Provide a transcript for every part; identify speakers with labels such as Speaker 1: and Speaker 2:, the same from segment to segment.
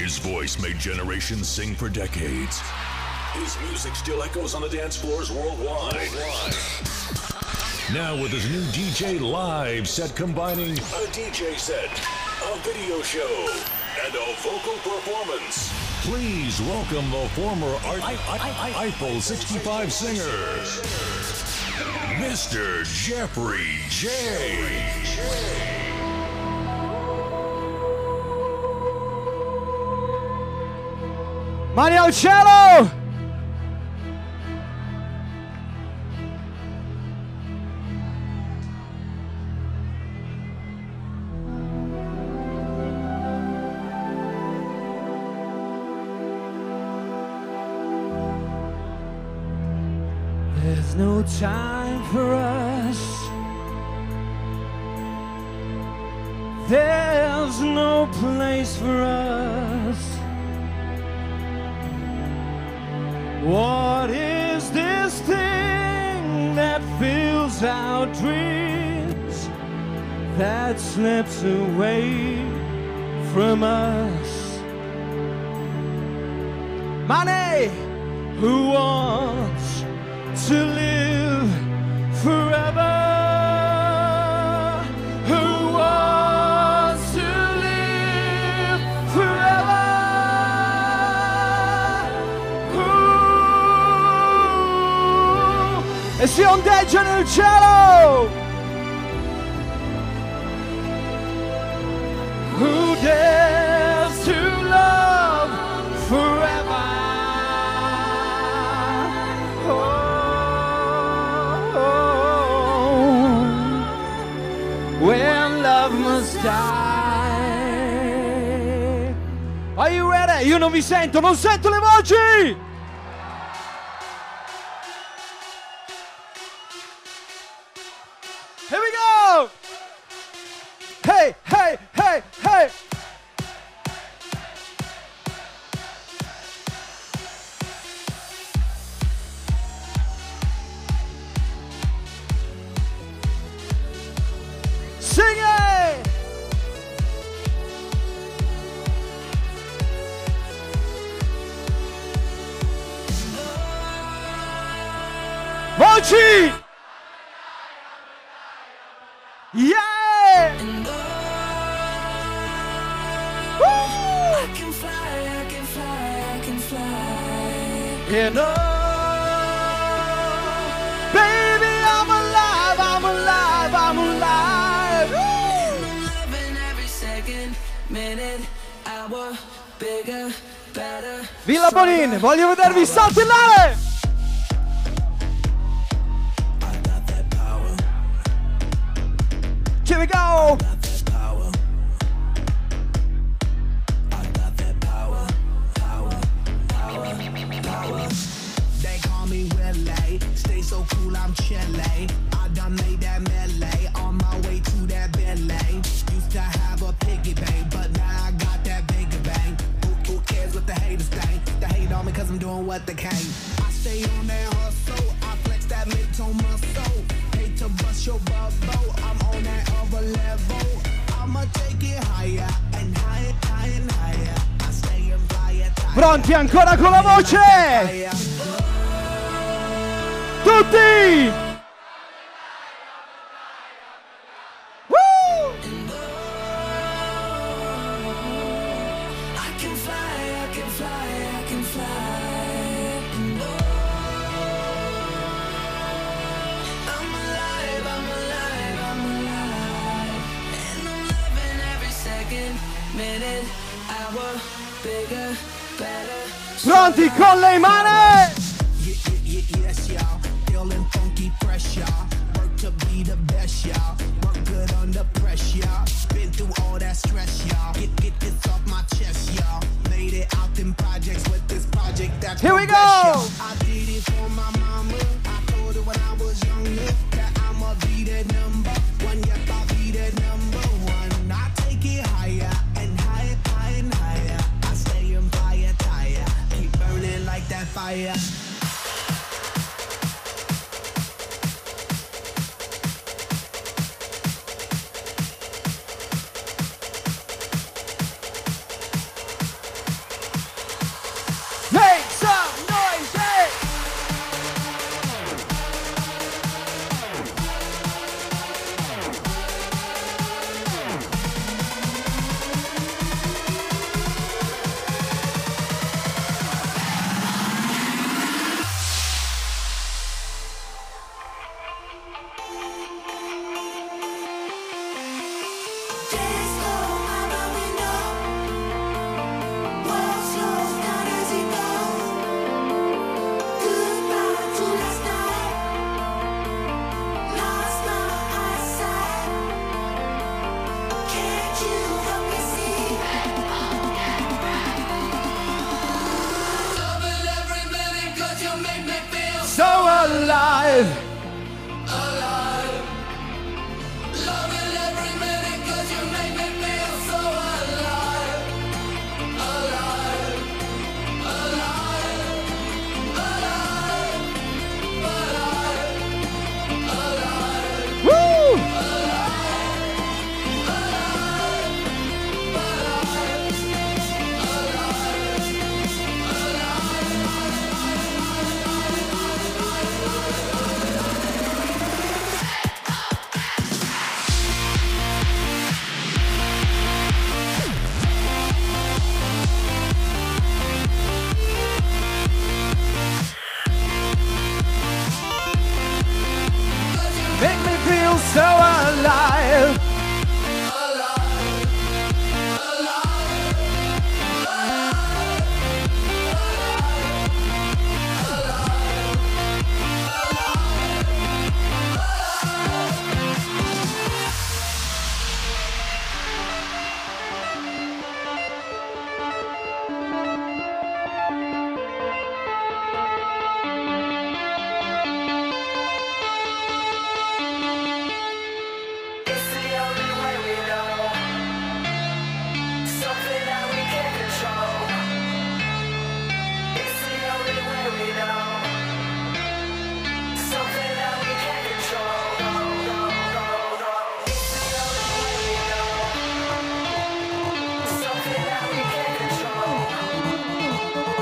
Speaker 1: His voice made generations sing for decades. His music still echoes on the dance floors worldwide. worldwide. Now with his new DJ live set combining a DJ set, a video show, and a vocal performance. Please welcome the former Eiffel 65 singer, Mr. Jeffrey J.
Speaker 2: Jeffrey J. Mariel Cello! to live. mi sento, non sento le voci! Amici! Yeah! Woo!
Speaker 3: And oh!
Speaker 2: Villa Bonin, voglio vedervi saltellare!
Speaker 3: noches.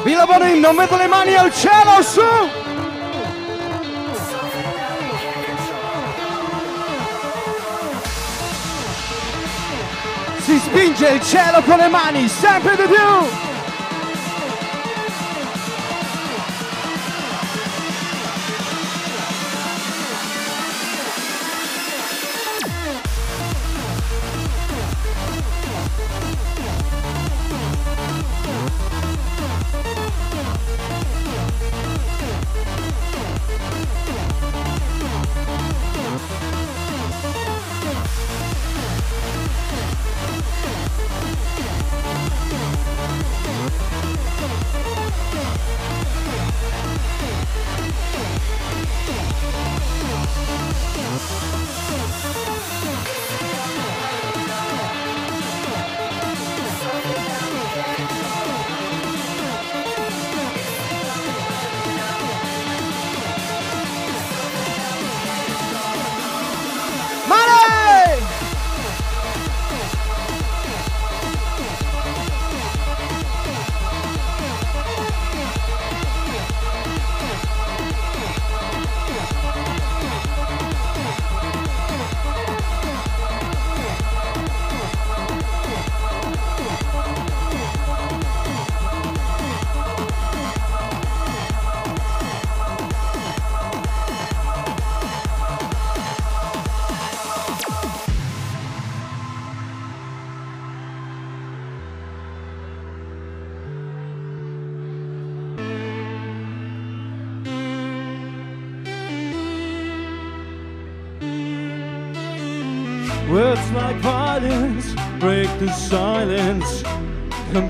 Speaker 2: Villa Bonin, non vedo le mani al cielo, su! Si spinge il cielo con le mani, sempre di più!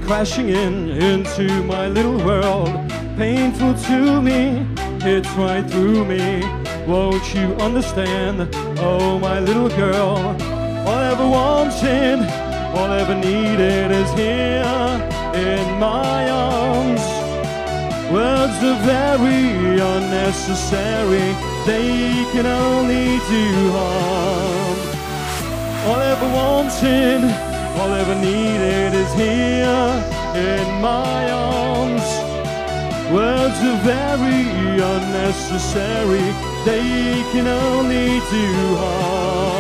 Speaker 2: Crashing in into my little world. Painful to me, it's right through me. Won't you understand? Oh, my little girl. All I ever wanted, all I ever needed is here in my arms. Words are very unnecessary, they can only do harm. All I ever wanted, all ever needed is here in my arms. Words are very unnecessary, they can only do harm,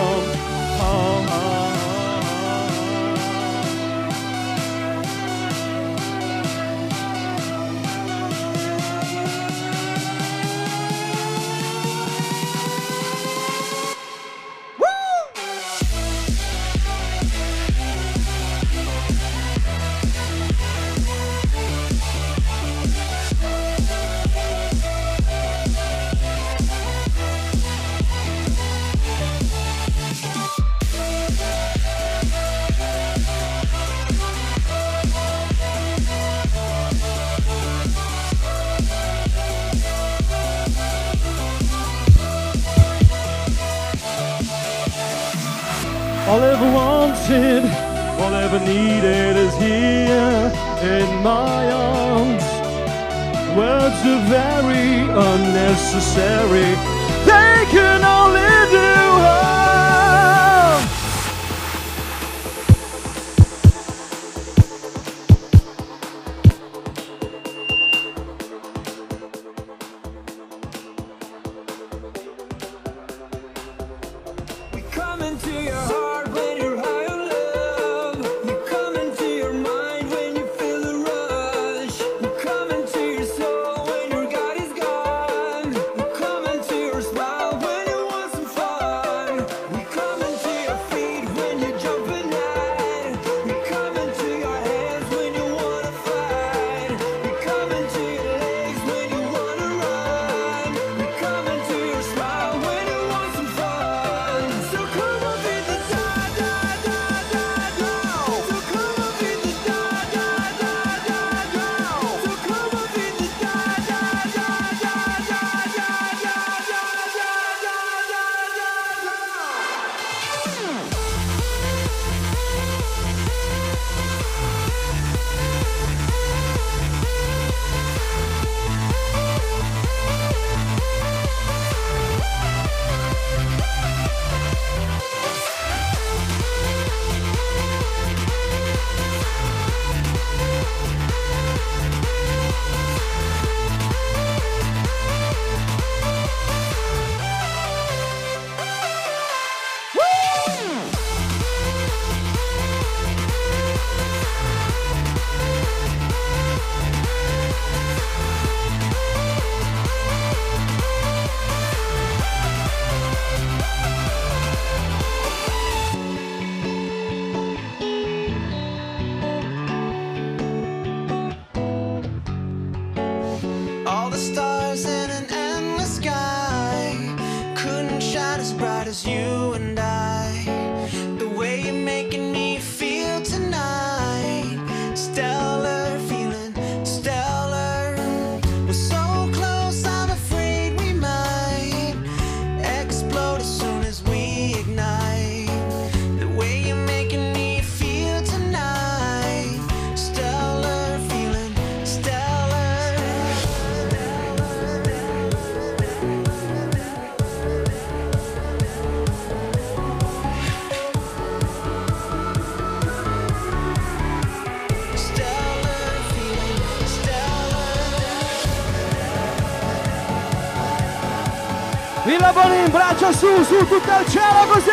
Speaker 3: conjunto Teu Diálogos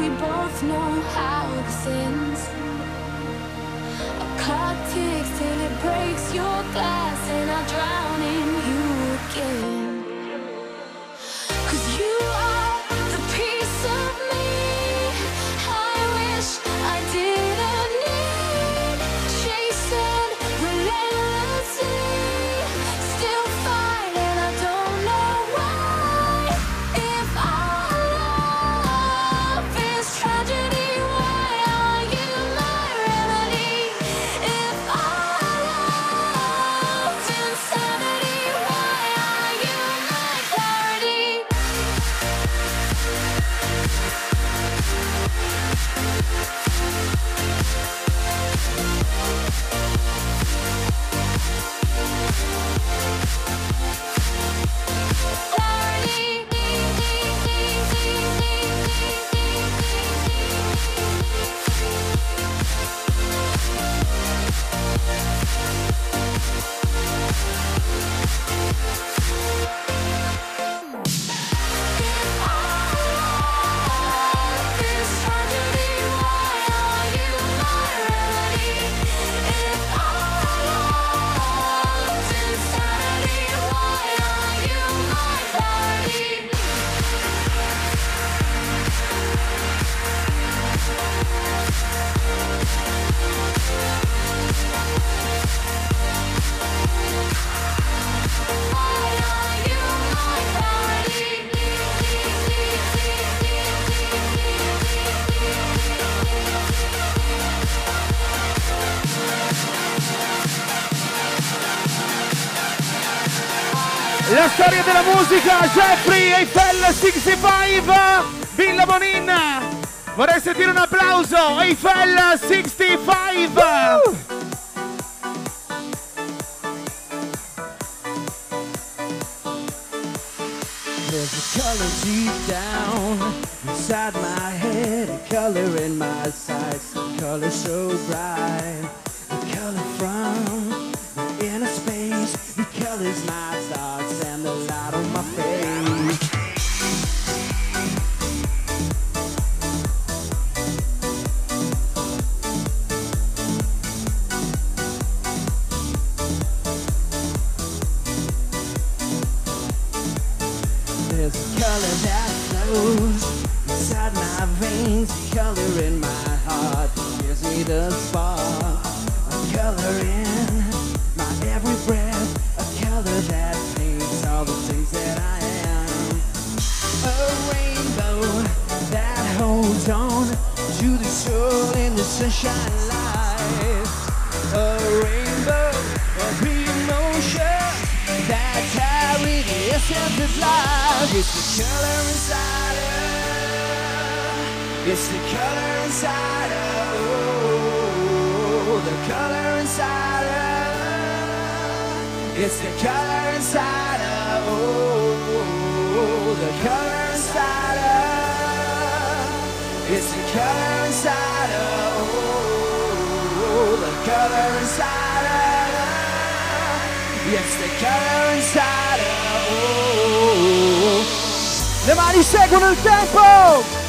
Speaker 4: we
Speaker 5: both know how this ends.
Speaker 6: musica Jeffrey Eiffel 65 Villa Bonin. Vorrei sentire un applauso Eiffel 65
Speaker 2: There's a color deep down inside my head, a color in my sights, a color so bright. It's the color inside of oh, the color inside of. It's the color inside of oh, the color inside of. It's the color inside of. Oh, oh, oh.
Speaker 6: Le mani seguono il tempo!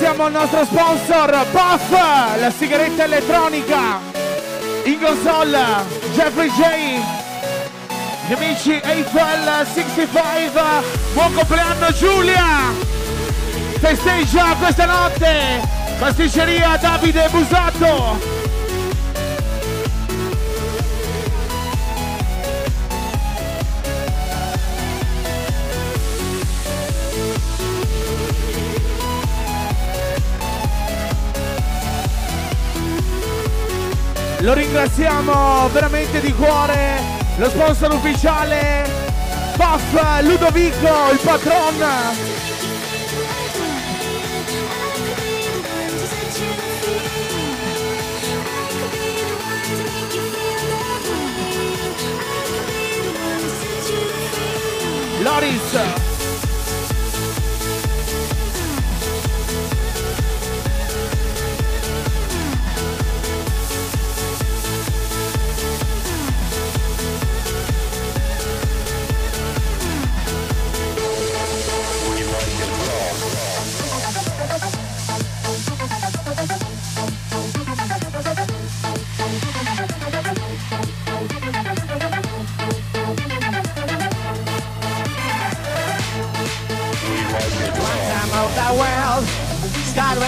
Speaker 6: Ringraziamo il nostro sponsor Puff, la sigaretta elettronica, in console Jeffrey J,
Speaker 7: gli amici Eiffel 65, buon compleanno Giulia, festeggia questa notte, pasticceria Davide Busatto, Lo ringraziamo veramente di cuore, lo sponsor ufficiale, Puff Ludovico, il patron. Loris.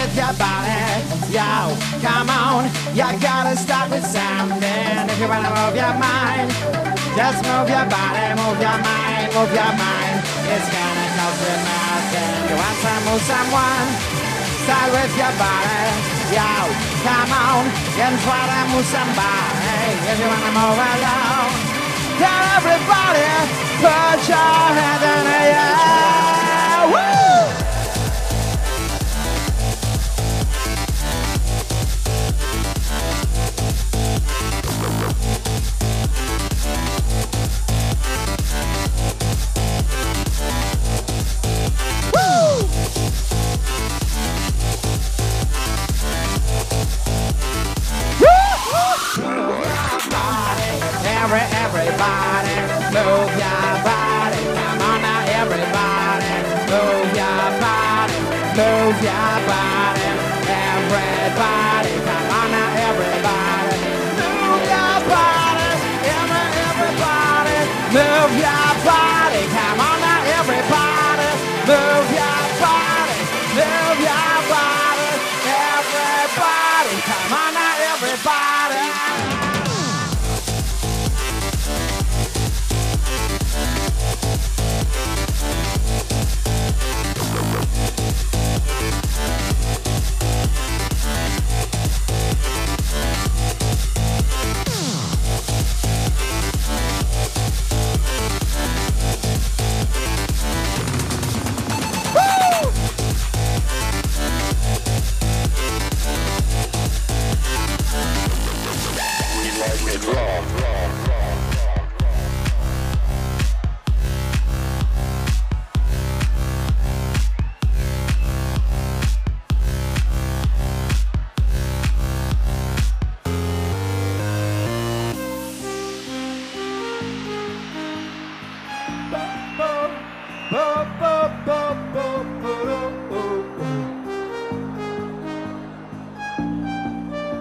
Speaker 2: With your body, yo. Come on, you gotta start with something. If you wanna move your mind, just move your body, move your mind, move your mind. It's gonna cost you nothing. You want to move someone? Start with your body, yo. Come on, and try to move somebody. If you wanna move alone, tell everybody, put your hand in the air.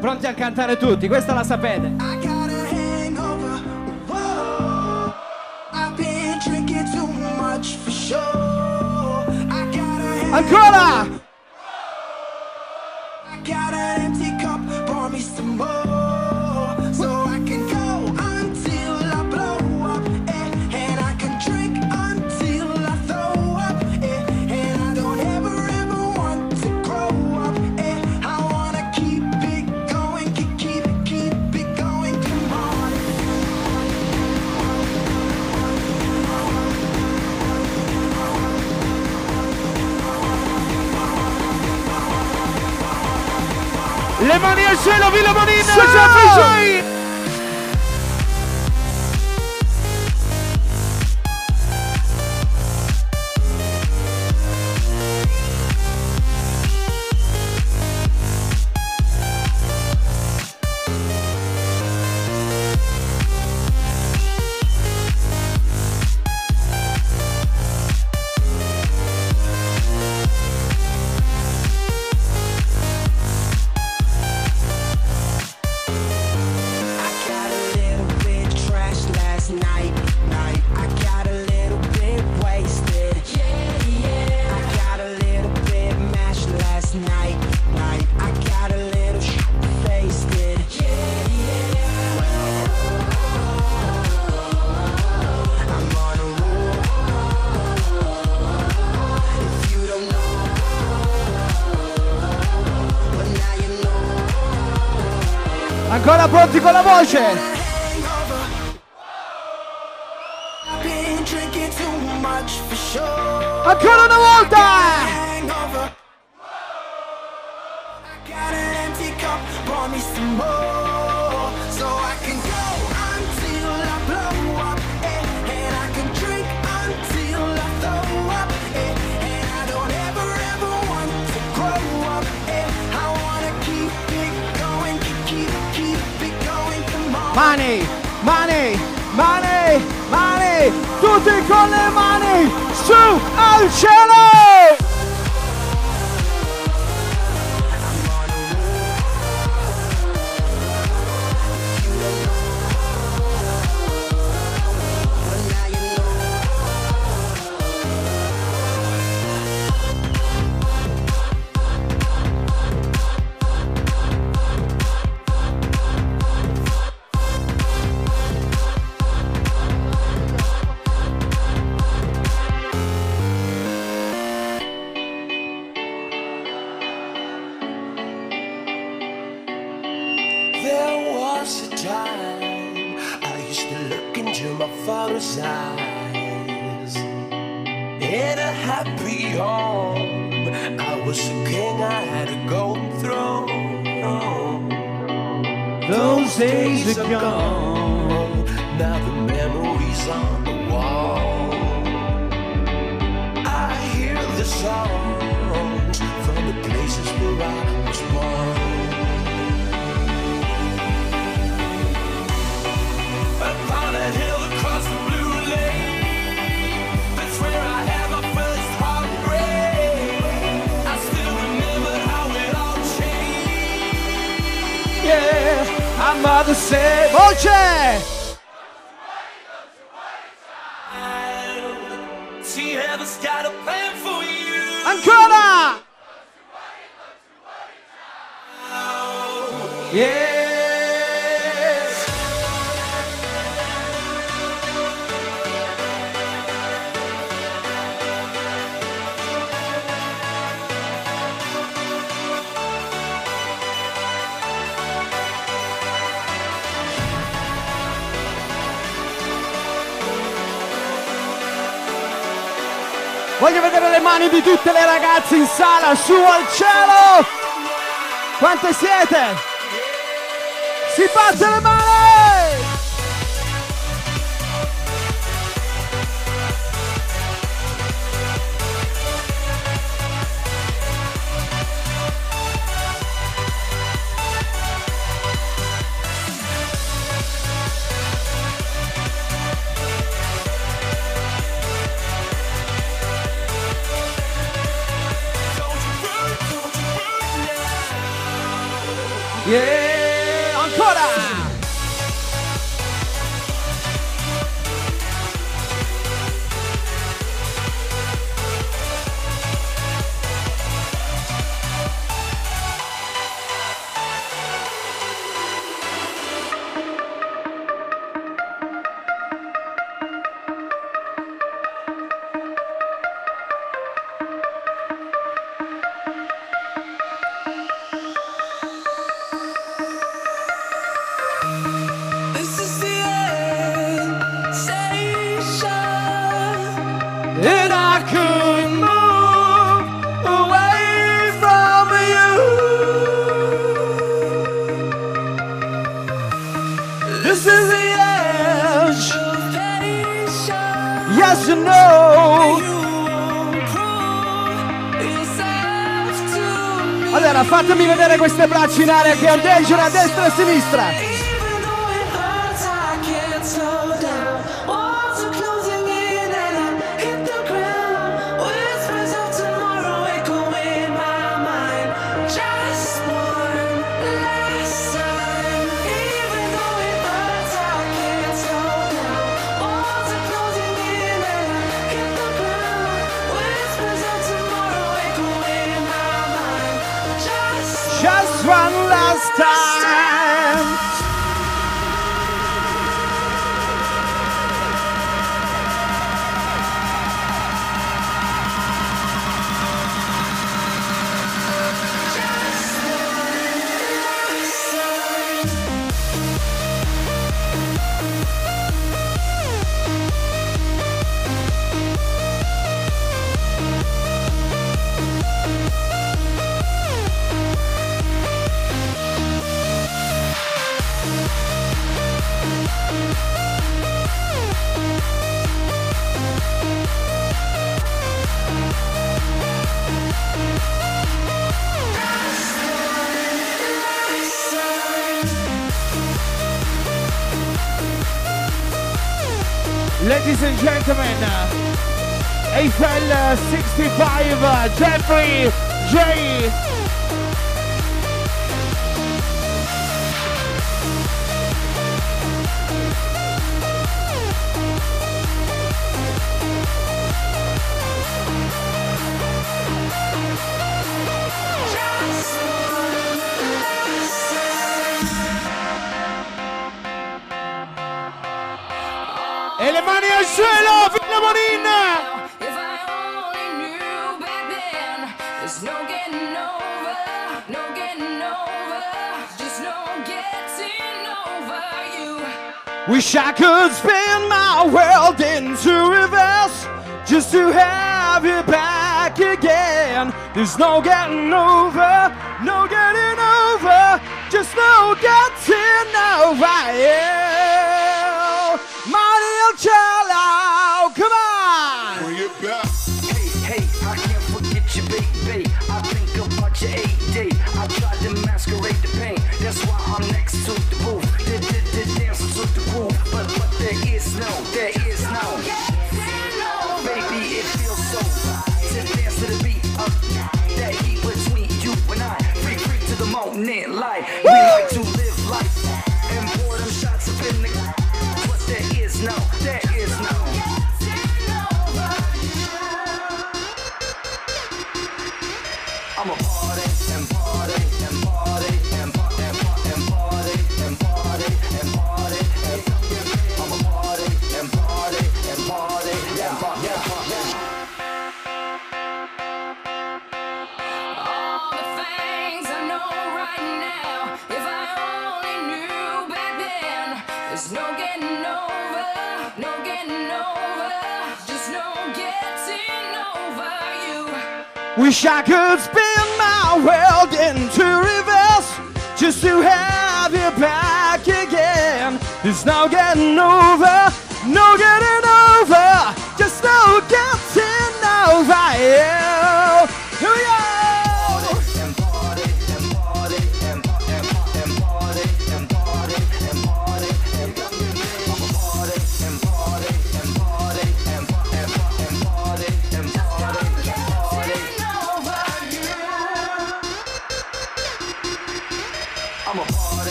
Speaker 3: Pronti a cantare tutti, questa la sapete.
Speaker 8: I
Speaker 2: con la voce! mani di tutte le ragazze in sala su al cielo! Quante siete? Si batte le mani! Yeah, ancora! queste braccia in aria che ondeggiano a destra e a sinistra.
Speaker 5: 65, Jeffrey J. E le mani al cielo, Villa Morin!
Speaker 2: Wish I could spin my world into reverse just to have you back again. There's no getting over, no getting over, just no getting over. Yeah. Mario Cello, come on!
Speaker 4: Hey, hey, I can't forget you, baby. I think about your AD. I tried to masquerade the pain. That's why I'm next to the roof. passionate like we like to
Speaker 2: Wish I could spin my world into reverse just to have you back again. There's no getting over, no getting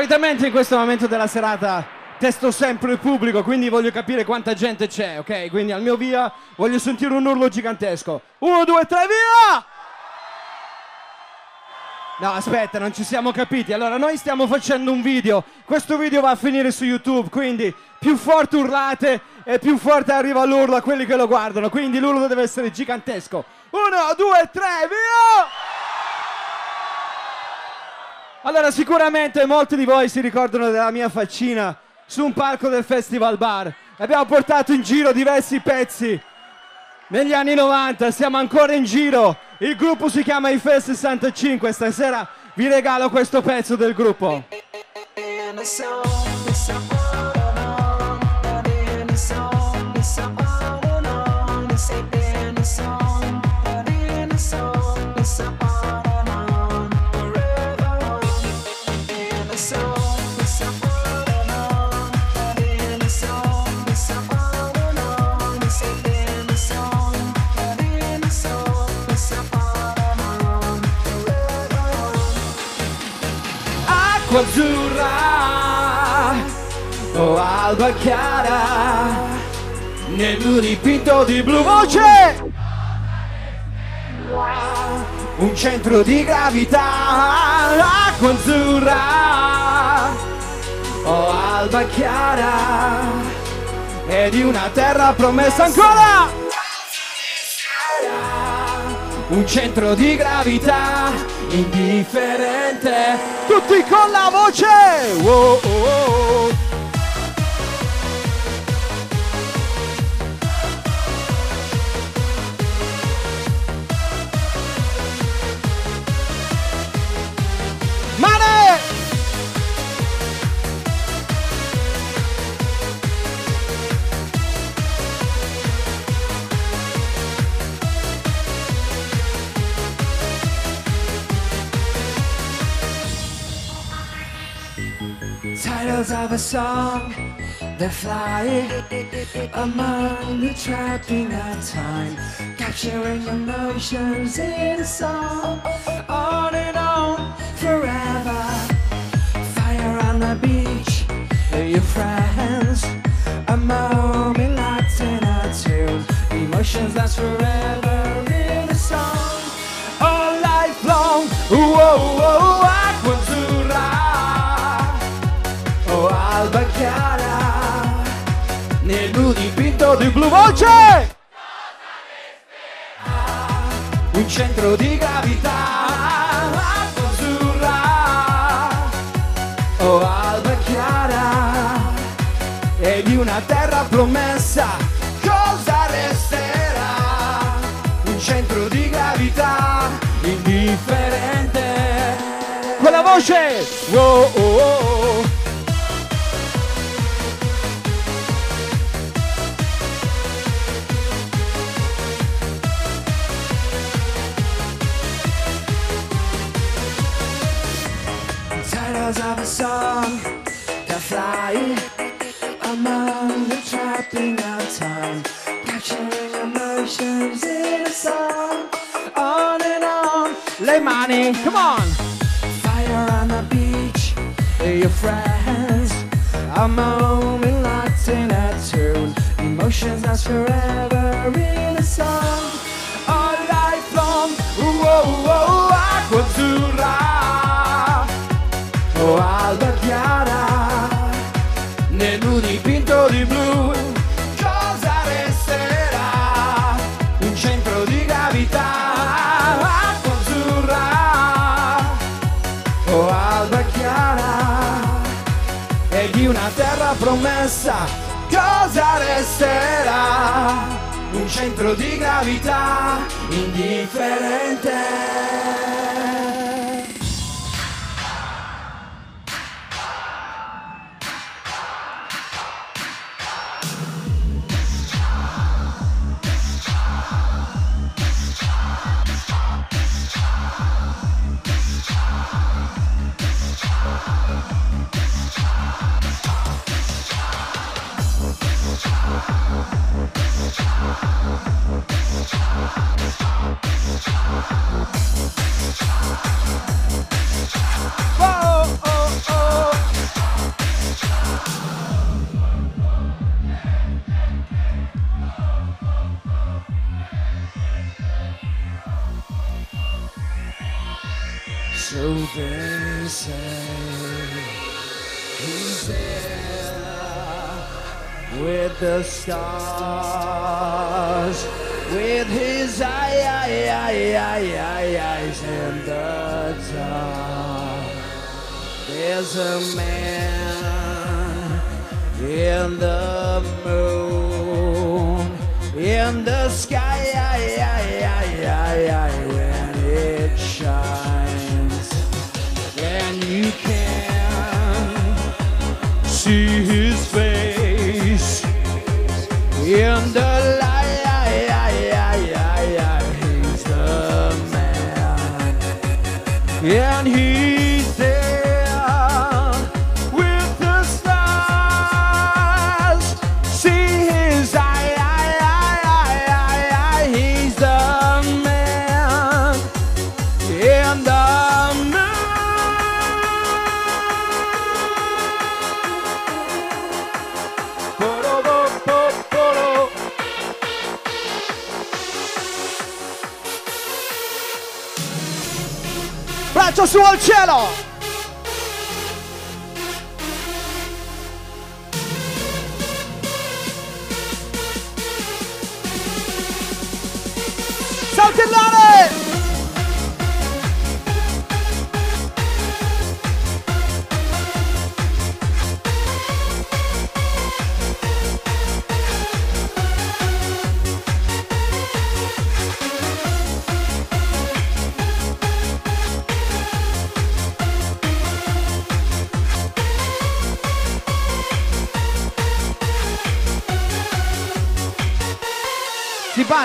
Speaker 2: solitamente in questo momento della serata testo sempre il pubblico, quindi voglio capire quanta gente c'è, ok? Quindi al mio via voglio sentire un urlo gigantesco. Uno, due, tre, via! No, aspetta, non ci siamo capiti. Allora, noi stiamo facendo un video. Questo video va a finire su YouTube, quindi più forte urlate e più forte arriva l'urlo a quelli che lo guardano. Quindi l'urlo deve essere gigantesco. Uno, due, tre, via! Allora, sicuramente molti di voi si ricordano della mia faccina su un palco del Festival Bar. Abbiamo portato in giro diversi pezzi negli anni 90, siamo ancora in giro. Il gruppo si chiama Eiffel 65. Stasera vi regalo questo pezzo del gruppo. Acqua azzurra o alba chiara nel blu dipinto di blu voce. Un centro di gravità acqua azzurra o alba chiara e di una terra promessa ancora. Un centro di gravità indifferente tutti con la voce Wow, oh, oh. Titles of a song, they're flying among the trapping of time, capturing emotions in a song, on and on forever. Fire on the beach, your friends, a moment locked in a tune, emotions last forever in a song, all life long. Whoa, whoa, dipinto di blu voce. Un centro di gravità, azzurra, oh alba chiara, e di una terra promessa, cosa resterà? Un centro di gravità indifferente.
Speaker 9: Quella voce!
Speaker 2: Oh, oh, oh. Titles of a song, they're flying among the trapping of time, capturing emotions in a song, on and on.
Speaker 9: Le mani, come on!
Speaker 2: Fire on the beach, your friends. A moment locked in a tune. Emotions last forever in a song. Centro di gravità indifferente.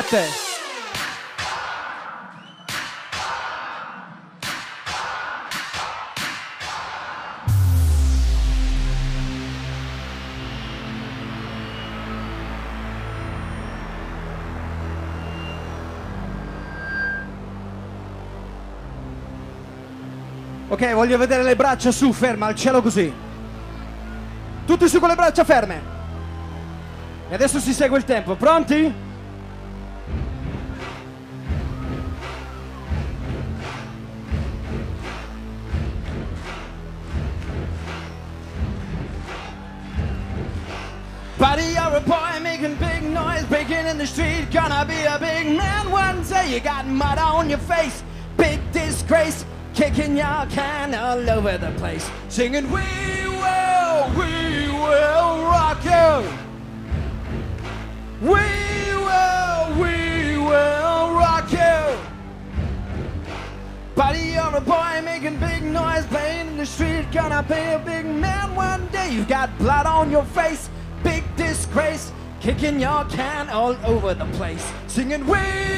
Speaker 9: fate?
Speaker 2: Ok, voglio vedere le braccia su, ferma, al cielo così. Tutti su con le braccia ferme. E adesso si segue il tempo. Pronti? The street. Gonna be a big man one day. You got mud on your face, big disgrace, kicking your can all over the place, singing, We will, we will rock you. We will, we will rock you. Buddy, you're a boy making big noise, playing in the street. Gonna be a big man one day. You got blood on your face, big disgrace, kicking your can all over the place, singing, We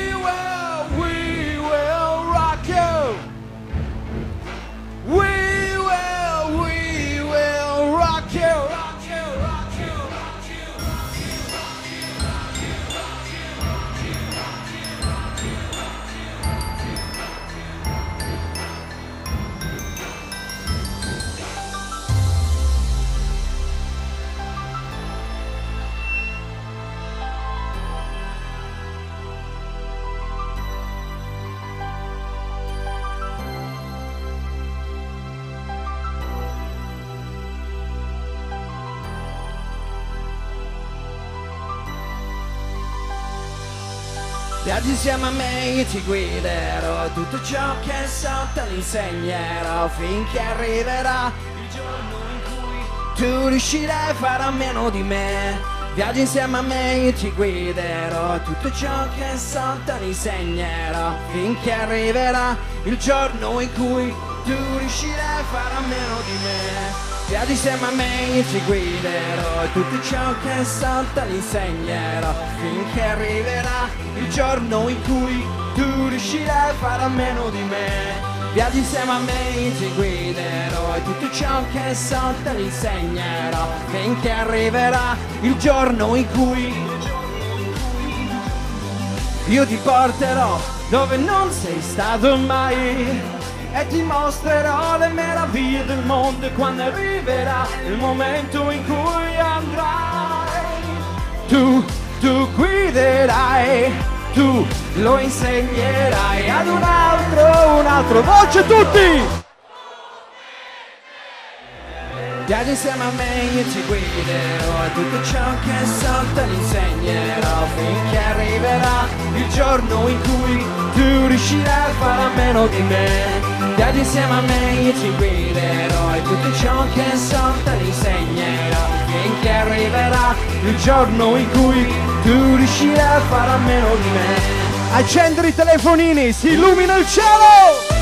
Speaker 2: Viaggi insieme a me, ti guiderò. Tutto ciò che so te lo insegnerò Finché arriverà il giorno in cui Tu riuscirai a fare a meno di me. Viaggi insieme a me, ti guiderò. Tutto ciò che so te lo insegnerò Finché arriverà il giorno in cui Tu riuscirai a fare a meno di me. Viaggi insieme a me, ti guiderò. Tutto ciò che so te lo insegnerò finché arriverà il giorno in cui tu riuscirai a fare a meno di me. Viaggi insieme a me, ti guiderò e tutto ciò che so te lo insegnerò. Finché arriverà il giorno in cui io ti porterò dove non sei stato mai. E ti mostrerò le meraviglie del mondo quando arriverà il momento in cui andrai. Tu, tu guiderai tu lo insegnerai ad un altro, un altro voce tutti! Viaggi insieme a me, io ti guiderò e tutto ciò che so te lo insegnerò finché arriverà il giorno in cui tu riuscirai a fare a meno di me. Viaggi insieme a me, io ti guiderò e tutto ciò che so te lo insegnerò finché arriverà il giorno in cui tu riuscirai a fare a meno di me. Accendere i telefonini, si illumina il cielo!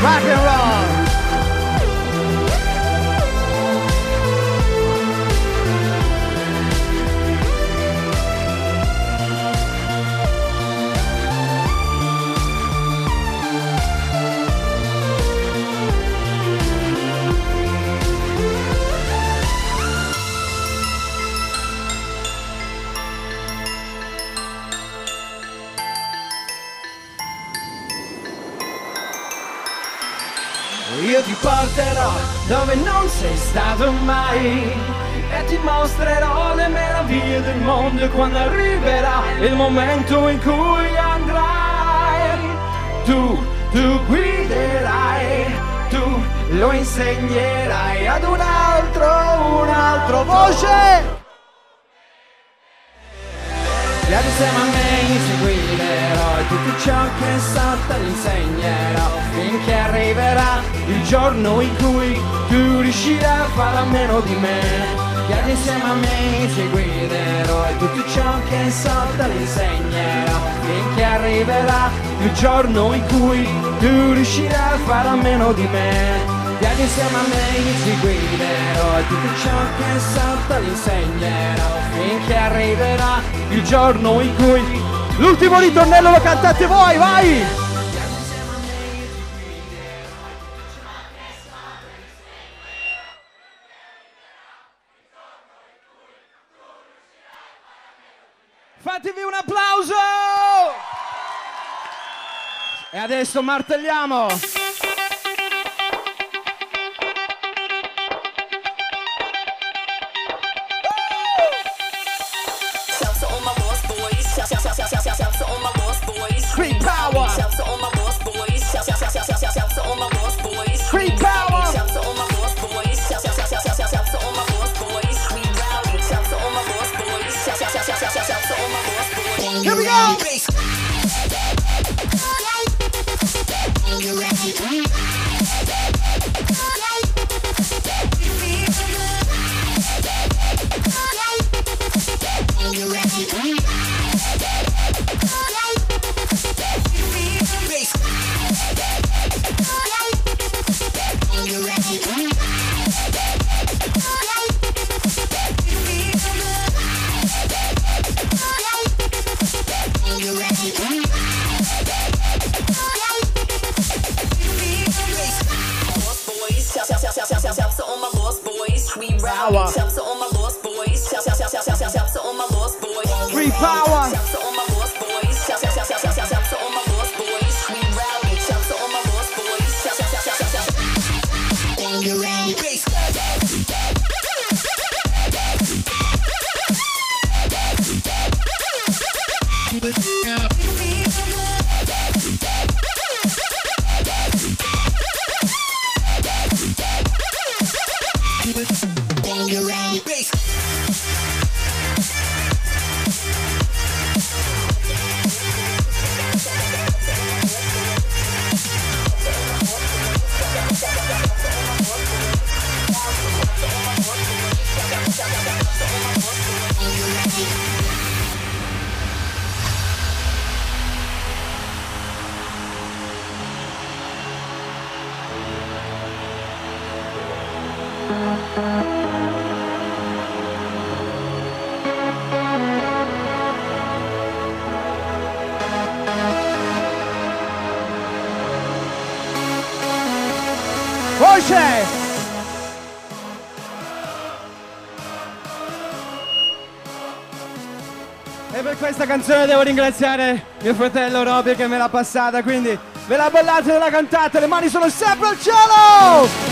Speaker 2: Rock and roll! Dove non sei stato mai e ti mostrerò le meraviglie del mondo quando arriverà il momento in cui andrai tu, tu guiderai, tu lo insegnerai ad un altro, un altro voce. Viaggi insieme a me, ti guiderò e tutto ciò che te lo insegnerò finché arriverà il giorno in cui tu riuscirai a fare a meno di me. Viaggi insieme a me, ti guiderò e tutto ciò che te lo insegnerò finché arriverà il giorno in cui tu riuscirai a fare a meno di me. Viaggi insieme a me, ti guiderò e tutto ciò che te lo insegnerò finché arriverà il giorno in cui l'ultimo ritornello lo cantate voi, vai! Fatevi un applauso!
Speaker 10: E adesso martelliamo! c'è? E per questa canzone devo ringraziare mio fratello Roby che me l'ha passata, quindi ve la ballate, ve la cantate, le mani sono sempre al cielo!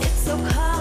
Speaker 11: It's
Speaker 2: so cold.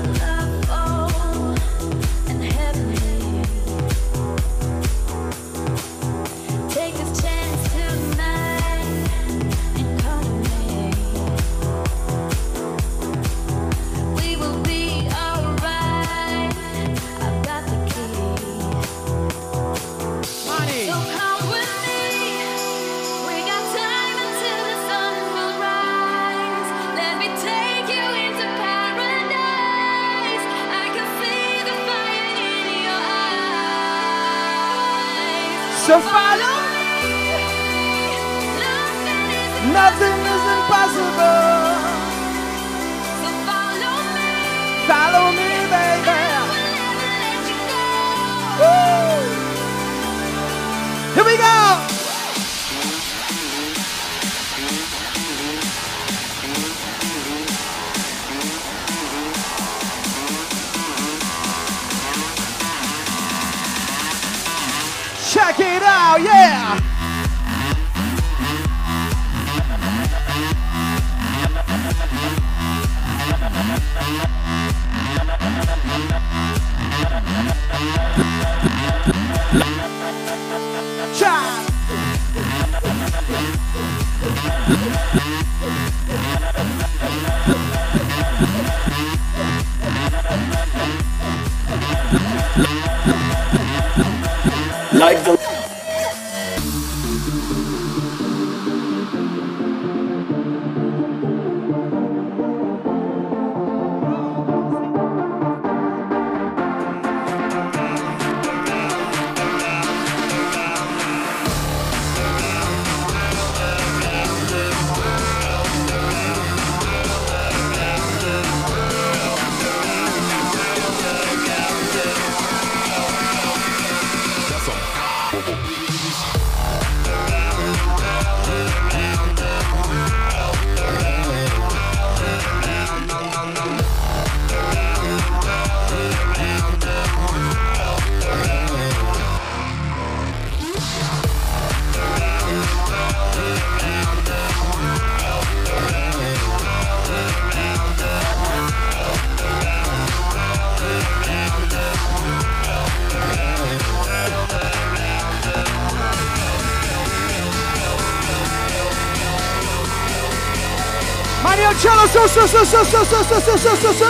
Speaker 2: Cielo, su, su, su, su, su, su, su, su, su, su, su.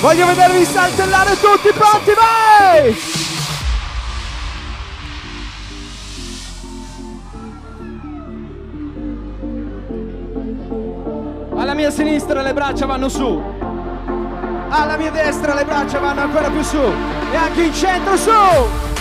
Speaker 2: Voglio vedervi saltellare tutti pronti, vai! Alla mia sinistra le braccia vanno su. Alla mia destra le braccia vanno ancora più su. E anche in centro su.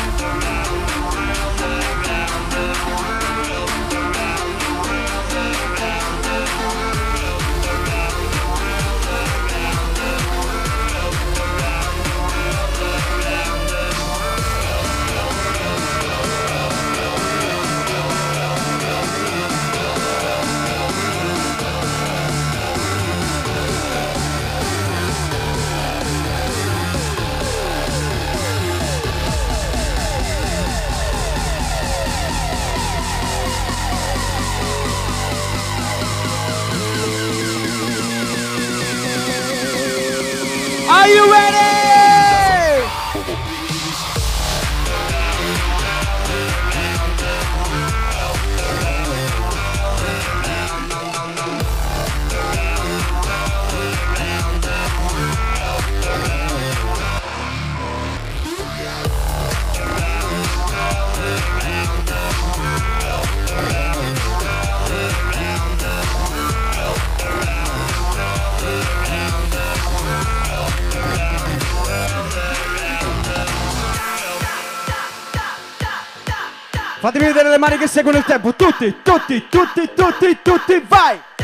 Speaker 2: Fatemi vedere le mani che seguono il tempo. Tutti, tutti, tutti, tutti, tutti, vai!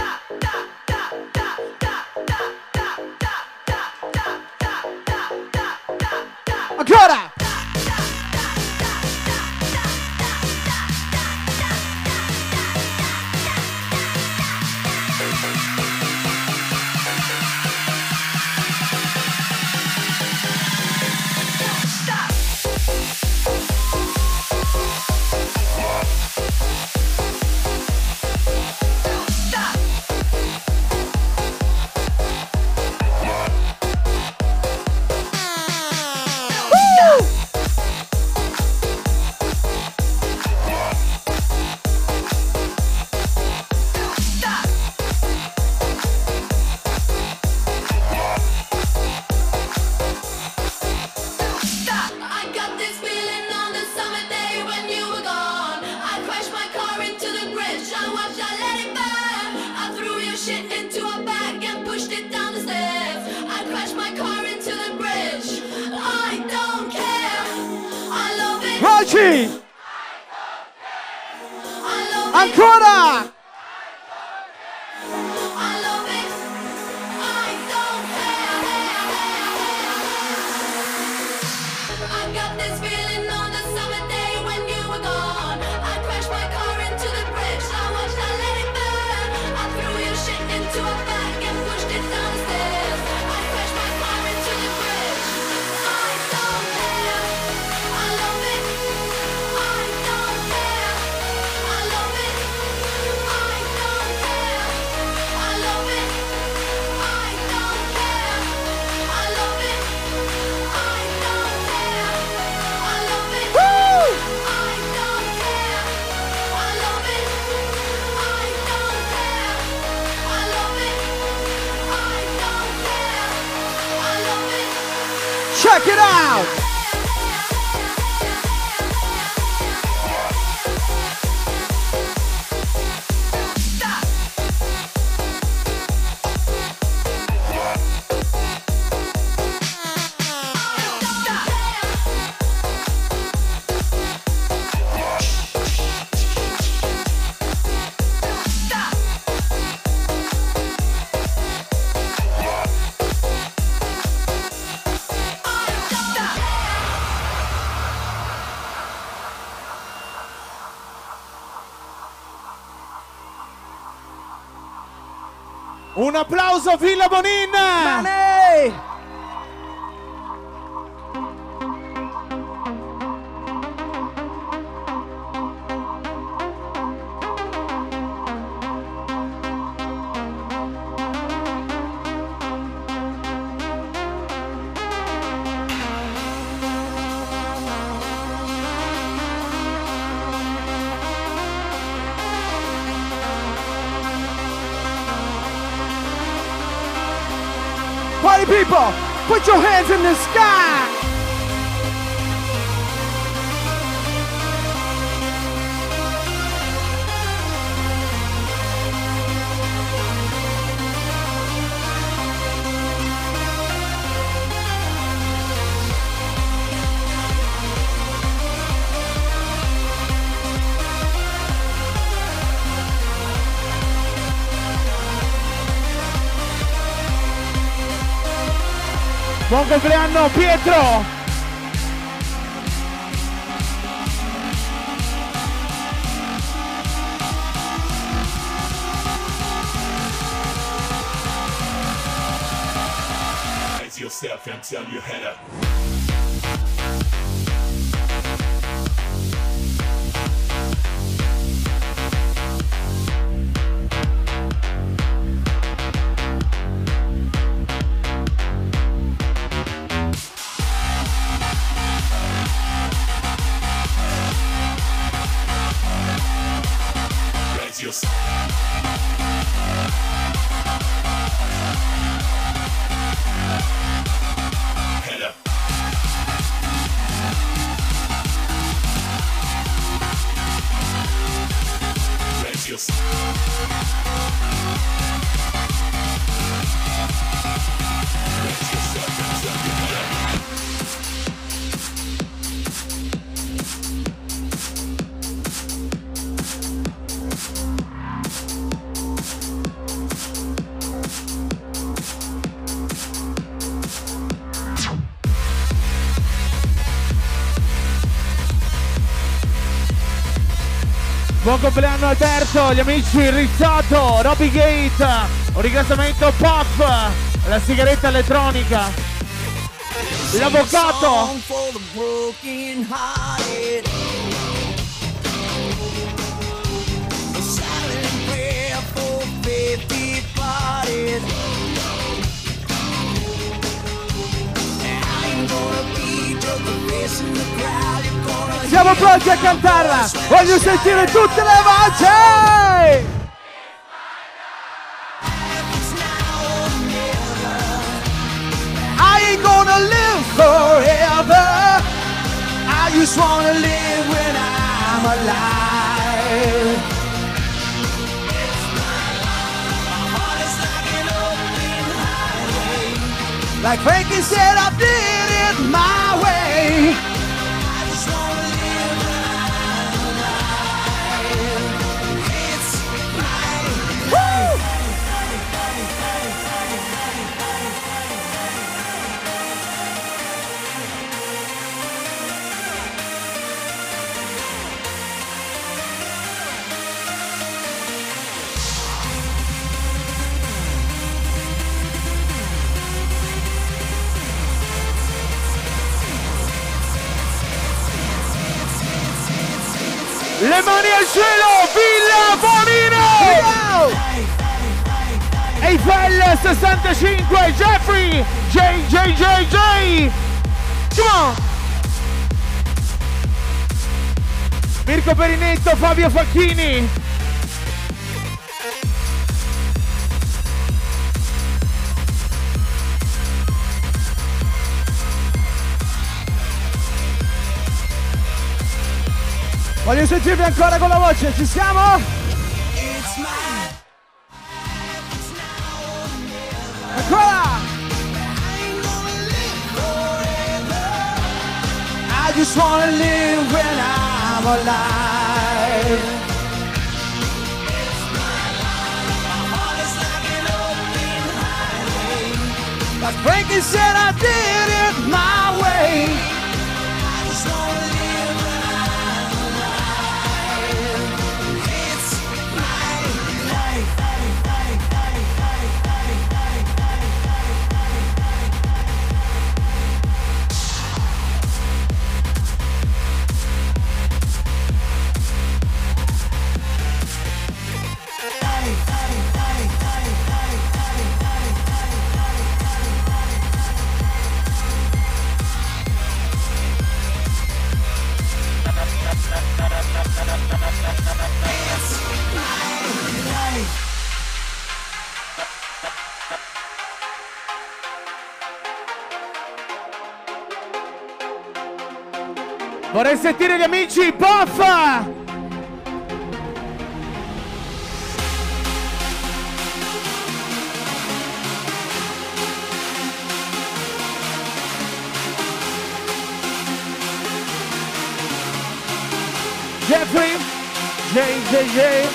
Speaker 2: Un applauso Villa Bonin! Vale. people. Put your hands in the sky. Buon compleanno Pietro!
Speaker 3: yourself and tell head up.
Speaker 2: compleanno al terzo, gli amici Rizzato, Robby Gate, un ringraziamento pop, la sigaretta elettronica, l'avvocato.
Speaker 8: A
Speaker 2: cantarla! Voglio sentire tutte le voci! I ain't gonna live forever. I just wanna live when I'm alive. Like Frankie said, I did it my way.
Speaker 7: Le mani al cielo, Villa Bonino! Eiffel 65, Jeffrey, J, J, J, J! Come on! Mirko Perinetto, Fabio Facchini!
Speaker 2: Voglio sentirvi ancora con la voce, ci siamo? Ancora! I just wanna live when I'm alive. Frankie said I did it my way.
Speaker 7: Vorrei sentire gli amici Poffa! Jeffrey, J, J, J.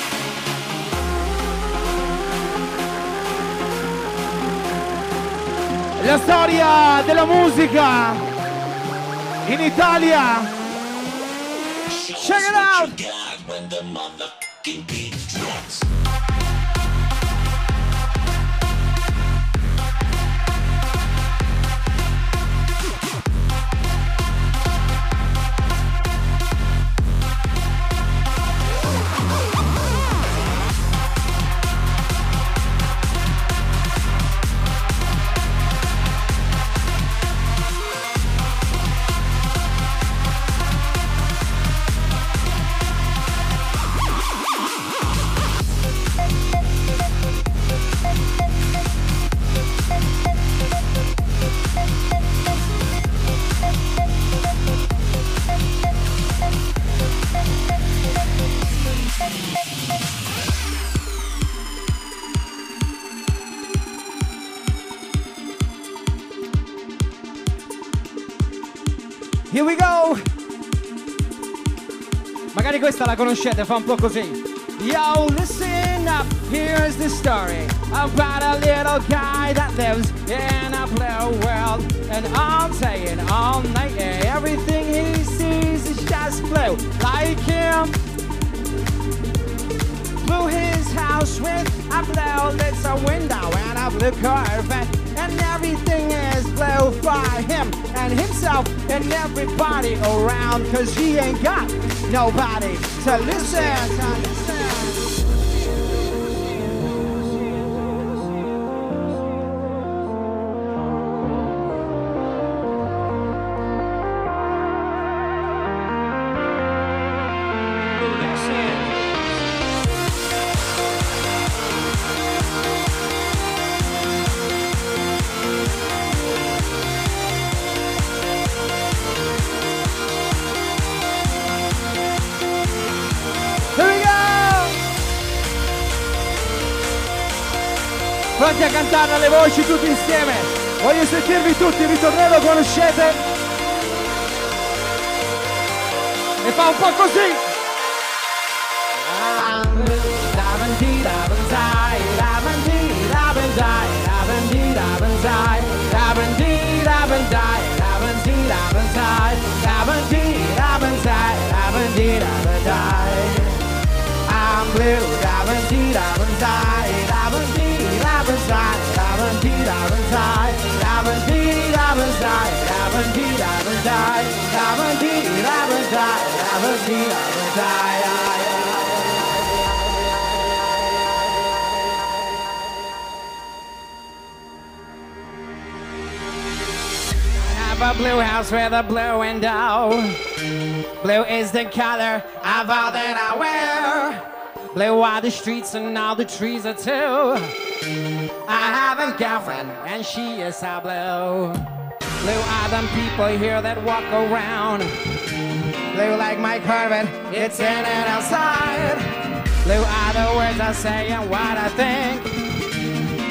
Speaker 7: La storia della musica in Italia.
Speaker 2: Check it out! Questa la conoscete, fa un po' così. Yo, listen up, here's the story about a little guy that lives in a blue world. And I'm saying all night, yeah, everything he sees is just blue. Like him, blew his house with a blue little window and a blue carpet. And everything is blue for him and himself and everybody around. Cause he ain't got nobody to listen to. listen. Alle voci tutti insieme? Voglio sentirvi tutti, il ritornello lo conoscete? E fa un po' così! I'm blue, diamond, dee, diamond, die, diamond,
Speaker 12: a blue house with a blue window. Blue is the color of all that I wear. Blue are the streets and all the trees are too. I have a girlfriend and she is so blue. Blue are the people here that walk around. Blue like my Corvette, it's in and outside. Blue are the words I say and what I think.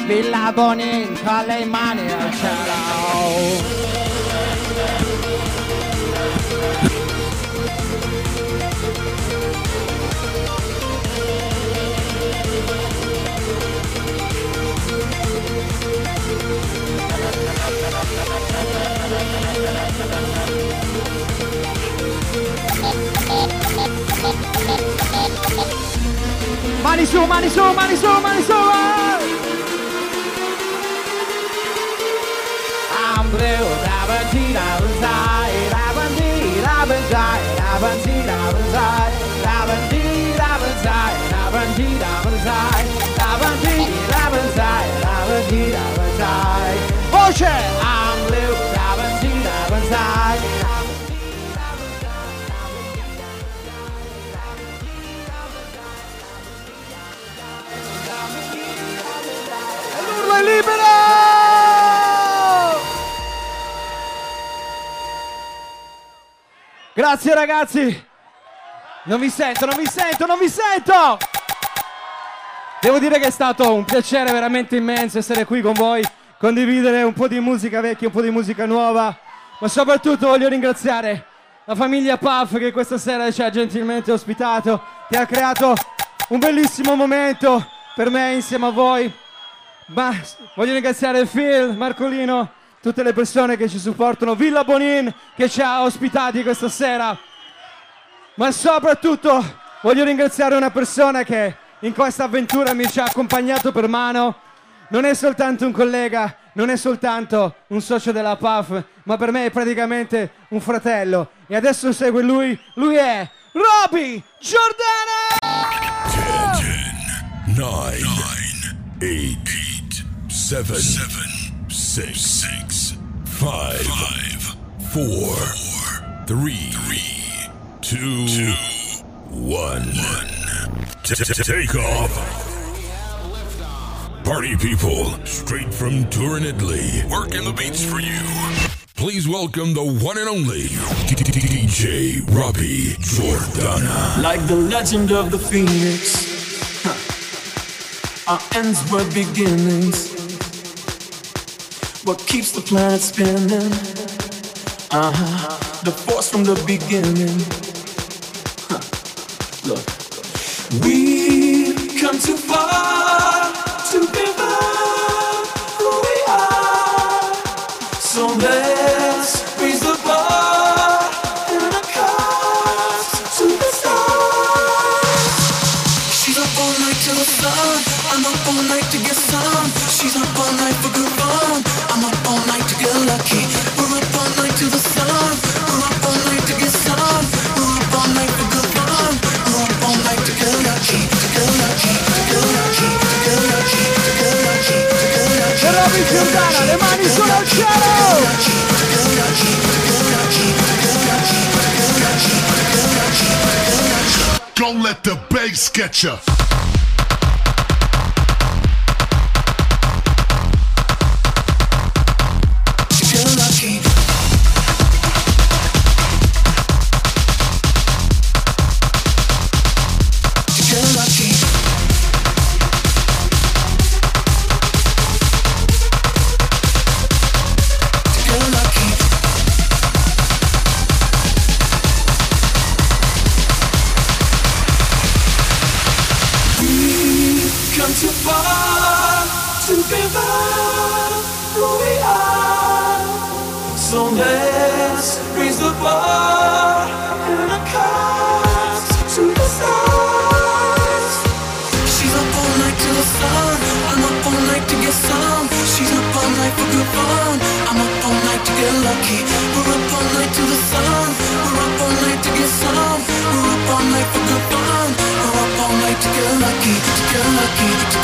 Speaker 12: Villa Bonin, Calle Mani, ciao.
Speaker 2: Mani Money slow, money slow, money slow, money slow.
Speaker 12: I'm ah! blue, Raventy, Ravenside, Raventy, Ravenside, Raventy, Ravenside,
Speaker 2: Raventy,
Speaker 12: Ravenside, Raventy, Ravenside, Raventy, Ravenside, Raventy,
Speaker 2: Ravenside. Bullshit! Libero! Grazie ragazzi! Non vi sento, non vi sento, non vi sento! Devo dire che è stato un piacere veramente immenso essere qui con voi, condividere un po' di musica vecchia, un po' di musica nuova, ma soprattutto voglio ringraziare la famiglia Puff che questa sera ci ha gentilmente ospitato, che ha creato un bellissimo momento per me insieme a voi. Ma voglio ringraziare Phil, Marcolino, tutte le persone che ci supportano, Villa Bonin che ci ha ospitati questa sera. Ma soprattutto voglio ringraziare una persona che in questa avventura mi ci ha accompagnato per mano. Non è soltanto un collega, non è soltanto un socio della PAF, ma per me è praticamente un fratello. E adesso segue lui, lui è Roby Giordana!
Speaker 1: 10, 9, 8, 7, 6, 5, 4, 3, 2, 1. Take off. Party people, straight from Turin, Italy. Working the beats for you. Please welcome the one and only DJ Robbie Jordana.
Speaker 13: Like the legend of the phoenix, our ends were beginnings. What keeps the planet spinning? Uh huh. The force from the beginning. Huh. Look, we've come too far
Speaker 2: Giordana, le mani al cielo!
Speaker 14: Don't let the bass get you.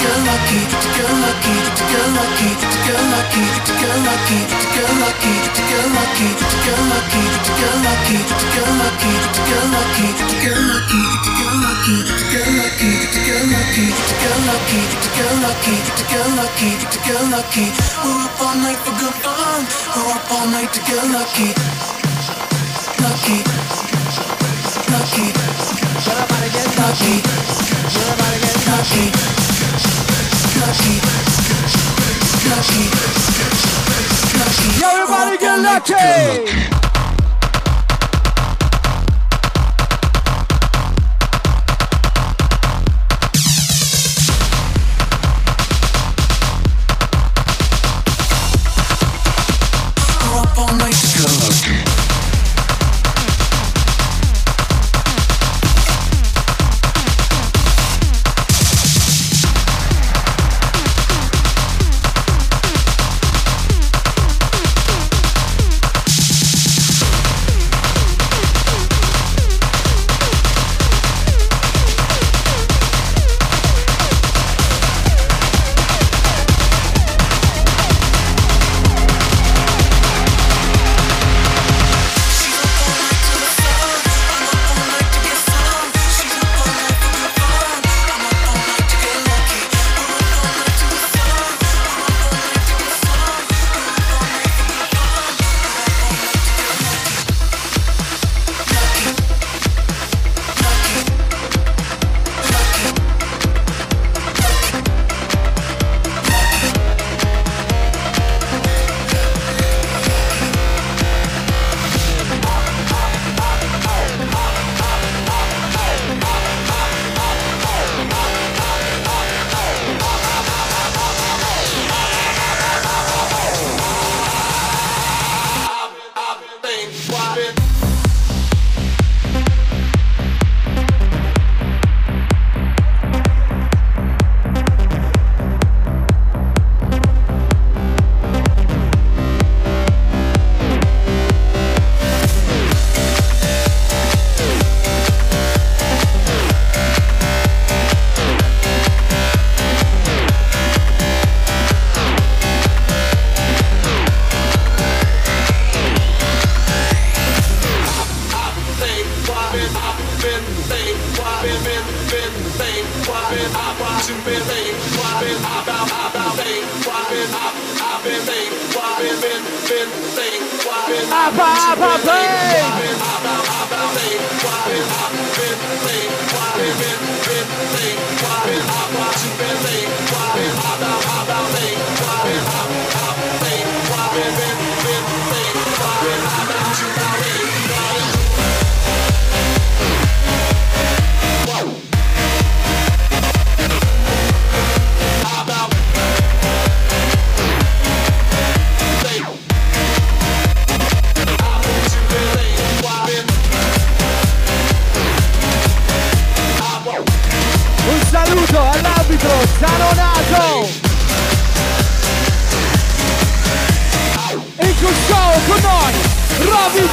Speaker 13: lucky. You're about lucky, get lucky. Everybody get lucky!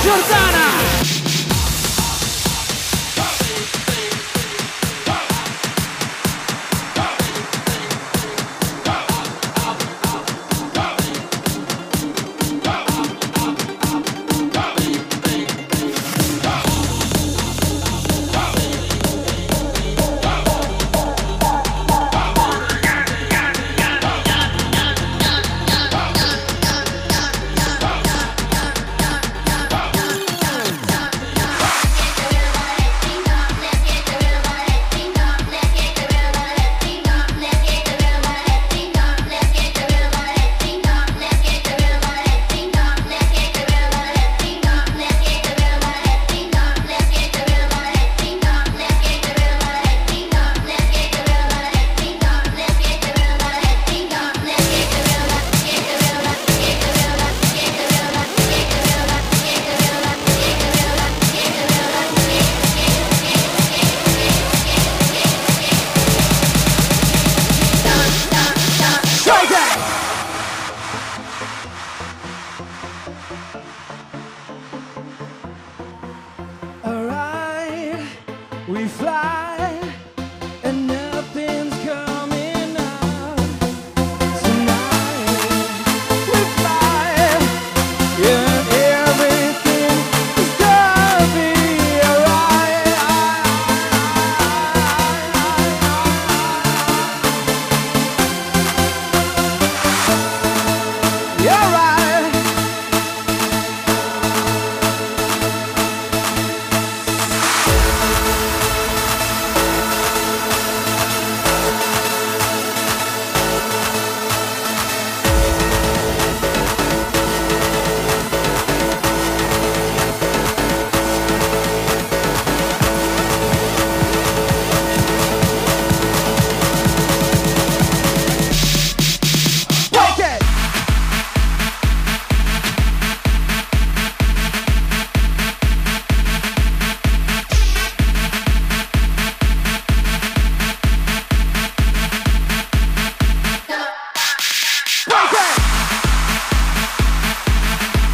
Speaker 2: Jordana.